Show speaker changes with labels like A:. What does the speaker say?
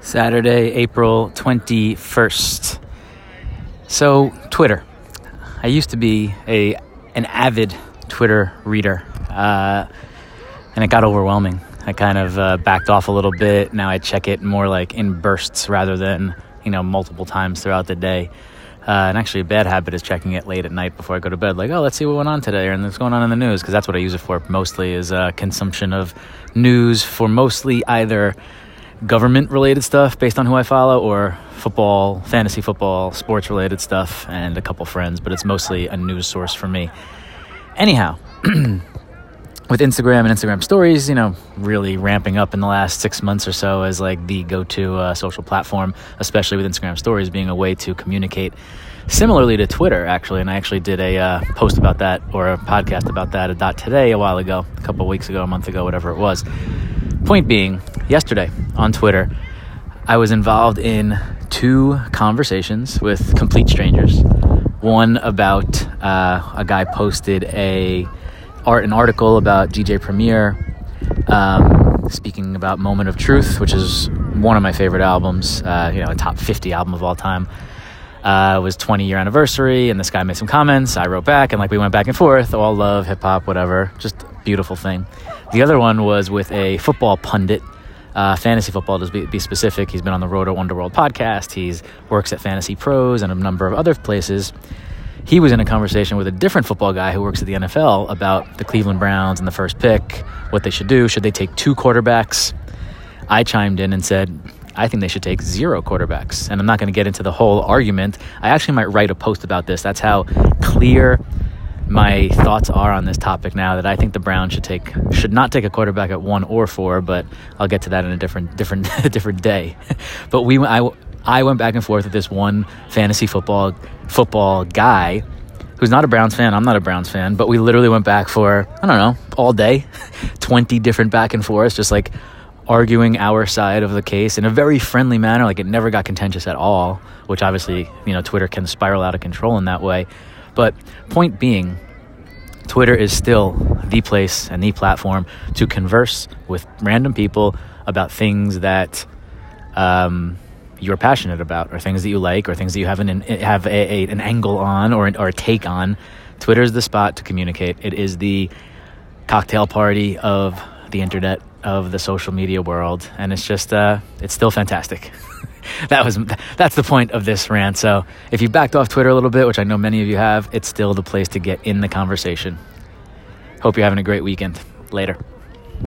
A: Saturday, April 21st. So, Twitter. I used to be a an avid Twitter reader, uh, and it got overwhelming. I kind of uh, backed off a little bit. Now I check it more like in bursts rather than you know multiple times throughout the day. Uh, and actually, a bad habit is checking it late at night before I go to bed. Like, oh, let's see what went on today and what's going on in the news, because that's what I use it for mostly is uh, consumption of news for mostly either government related stuff based on who I follow or football, fantasy football, sports related stuff, and a couple friends, but it's mostly a news source for me. Anyhow, with Instagram and Instagram stories, you know, really ramping up in the last six months or so as like the go to uh, social platform, especially with Instagram stories being a way to communicate similarly to Twitter, actually. And I actually did a uh, post about that or a podcast about that a dot today a while ago, a couple weeks ago, a month ago, whatever it was. Point being, yesterday on Twitter, I was involved in two conversations with complete strangers. One about uh, a guy posted a art an article about DJ Premier, um, speaking about Moment of Truth, which is one of my favorite albums. Uh, you know, a top fifty album of all time. Uh, it was 20 year anniversary, and this guy made some comments. I wrote back, and like we went back and forth. All love, hip hop, whatever. Just beautiful thing. The other one was with a football pundit, uh, fantasy football to be, be, specific. He's been on the Roto Underworld podcast. He works at Fantasy Pros and a number of other places. He was in a conversation with a different football guy who works at the NFL about the Cleveland Browns and the first pick, what they should do. Should they take two quarterbacks? I chimed in and said, I think they should take zero quarterbacks. And I'm not going to get into the whole argument. I actually might write a post about this. That's how clear my thoughts are on this topic now that I think the Browns should take should not take a quarterback at one or four, but I'll get to that in a different different different day. but we I I went back and forth with this one fantasy football football guy who's not a Browns fan. I'm not a Browns fan, but we literally went back for I don't know all day, twenty different back and forths, just like arguing our side of the case in a very friendly manner. Like it never got contentious at all, which obviously you know Twitter can spiral out of control in that way. But point being, Twitter is still the place and the platform to converse with random people about things that um, you're passionate about, or things that you like, or things that you have an have a, a, an angle on or or a take on. Twitter is the spot to communicate. It is the cocktail party of the internet of the social media world, and it's just uh, it's still fantastic. that was that's the point of this rant. So if you backed off Twitter a little bit, which I know many of you have, it's still the place to get in the conversation. Hope you're having a great weekend. Later.